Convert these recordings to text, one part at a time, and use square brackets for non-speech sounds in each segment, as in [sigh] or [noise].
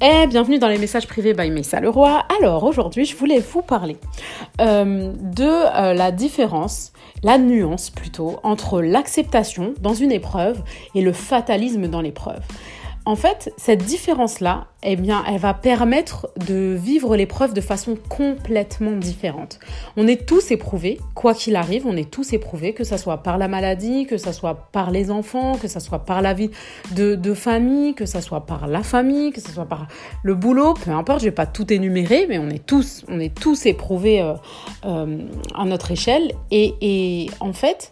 Et bienvenue dans les messages privés by Messa Leroy. Alors aujourd'hui, je voulais vous parler euh, de euh, la différence, la nuance plutôt, entre l'acceptation dans une épreuve et le fatalisme dans l'épreuve. En fait, cette différence-là, eh elle va permettre de vivre l'épreuve de façon complètement différente. On est tous éprouvés, quoi qu'il arrive, on est tous éprouvés, que ce soit par la maladie, que ce soit par les enfants, que ce soit par la vie de, famille, que ce soit par la famille, que ce soit par le boulot, peu importe, je vais pas tout énumérer, mais on est tous, on est tous éprouvés euh, euh, à notre échelle. Et en fait,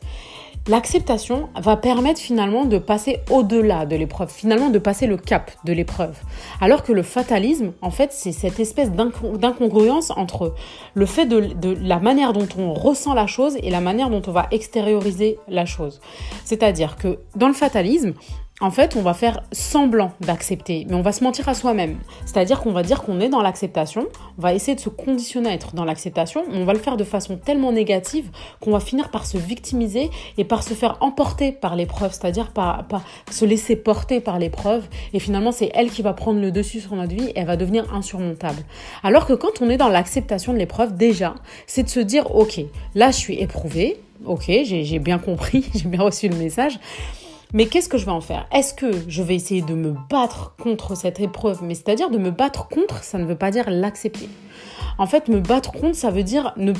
L'acceptation va permettre finalement de passer au-delà de l'épreuve, finalement de passer le cap de l'épreuve. Alors que le fatalisme, en fait, c'est cette espèce d'incongruence entre le fait de, la manière dont on ressent la chose et la manière dont on va extérioriser la chose. C'est-à-dire que dans le fatalisme, en fait, on va faire semblant d'accepter, mais on va se mentir à soi-même. C'est-à-dire qu'on va dire qu'on est dans l'acceptation, on va essayer de se conditionner à être dans l'acceptation, on va le faire de façon tellement négative qu'on va finir par se victimiser et par se faire emporter par l'épreuve, c'est-à-dire par, se laisser porter par l'épreuve. Et finalement, c'est elle qui va prendre le dessus sur notre vie et elle va devenir insurmontable. Alors que quand on est dans l'acceptation de l'épreuve, déjà, c'est de se dire, ok, là je suis éprouvé, ok, j'ai bien compris, [laughs] j'ai bien reçu le message. Mais qu'est-ce que je vais en faire? Est-ce que je vais essayer de me battre contre cette épreuve? Mais c'est-à-dire de me battre contre, ça ne veut pas dire l'accepter. En fait, me battre contre, ça veut dire ne,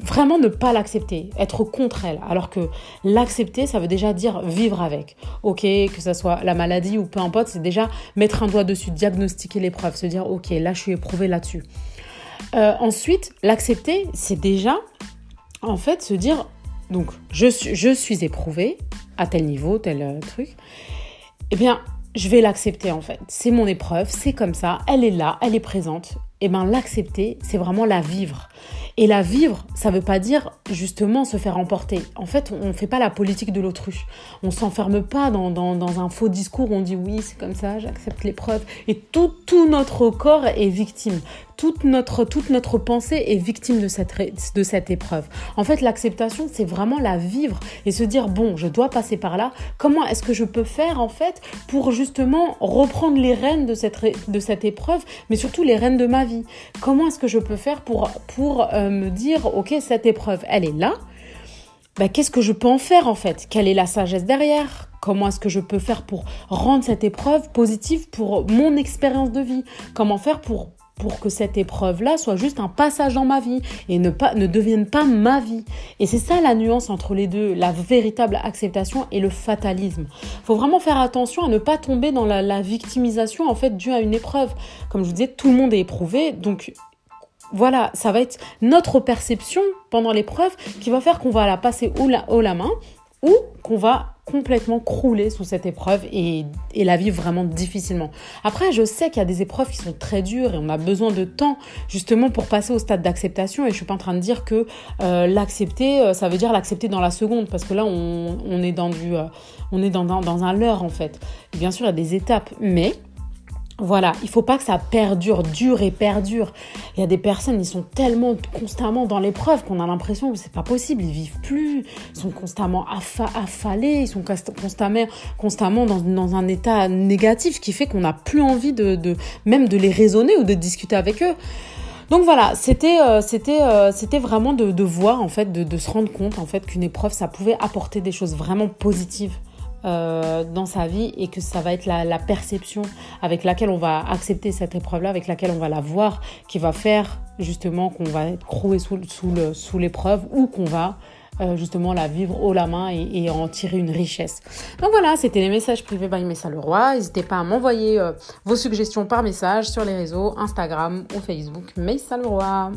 vraiment ne pas l'accepter, être contre elle. Alors que l'accepter, ça veut déjà dire vivre avec. Ok, que ce soit la maladie ou peu importe, c'est déjà mettre un doigt dessus, diagnostiquer l'épreuve, se dire ok, là je suis éprouvé là-dessus. Euh, ensuite, l'accepter, c'est déjà en fait se dire donc je, je suis éprouvé, à tel niveau, tel euh, truc, eh bien, je vais l'accepter en fait. C'est mon épreuve, c'est comme ça, elle est là, elle est présente. Eh bien, l'accepter, c'est vraiment la vivre. Et la vivre, ça veut pas dire justement se faire emporter. En fait, on ne fait pas la politique de l'autruche. On s'enferme pas dans, dans, un faux discours on dit oui, c'est comme ça, j'accepte l'épreuve. Et tout, tout notre corps est victime. Toute notre, toute notre pensée est victime de cette, de cette épreuve. En fait, l'acceptation, c'est vraiment la vivre et se dire, bon, je dois passer par là. Comment est-ce que je peux faire, en fait, pour justement reprendre les rênes de cette, de cette épreuve, mais surtout les rênes de ma vie? Comment est-ce que je peux faire pour, pour euh, me dire, ok, cette épreuve, elle est là. Bah, qu'est-ce que je peux en faire en fait? Quelle est la sagesse derrière? Comment est-ce que je peux faire pour rendre cette épreuve positive pour mon expérience de vie? Comment faire pour que cette épreuve-là soit juste un passage dans ma vie et ne, devienne pas ma vie? Et c'est ça la nuance entre les deux, la véritable acceptation et le fatalisme. Faut vraiment faire attention à ne pas tomber dans la, la, victimisation en fait due à une épreuve. Comme je vous disais, tout le monde est éprouvé, donc voilà, ça va être notre perception pendant l'épreuve qui va faire qu'on va la passer haut la, main ou qu'on va complètement crouler sous cette épreuve et, la vivre vraiment difficilement. Après, je sais qu'il y a des épreuves qui sont très dures et on a besoin de temps justement pour passer au stade d'acceptation et je suis pas en train de dire que euh, l'accepter, euh, ça veut dire l'accepter dans la seconde parce que là, on, est dans du... Euh, on est dans, dans un leurre en fait. bien sûr, il y a des étapes, mais voilà, il faut pas que ça perdure, dure et perdure. Il y a des personnes, ils sont tellement constamment dans l'épreuve qu'on a l'impression que c'est pas possible, ils vivent plus, ils sont constamment affalés, ils sont constamment, constamment dans, un état négatif qui fait qu'on n'a plus envie de, même de les raisonner ou de discuter avec eux. Donc voilà, c'était euh, c'était euh, c'était vraiment de, voir en fait, de, de se rendre compte en fait qu'une épreuve ça pouvait apporter des choses vraiment positives euh, dans sa vie et que ça va être la, perception avec laquelle on va accepter cette épreuve-là, avec laquelle on va la voir, qui va faire justement qu'on va être croué sous, sous l'épreuve ou qu'on va euh, justement la vivre haut la main et, en tirer une richesse. Donc voilà, c'était les messages privés by Messa Leroy. N'hésitez pas à m'envoyer euh, vos suggestions par message sur les réseaux Instagram ou Facebook Messa Leroy.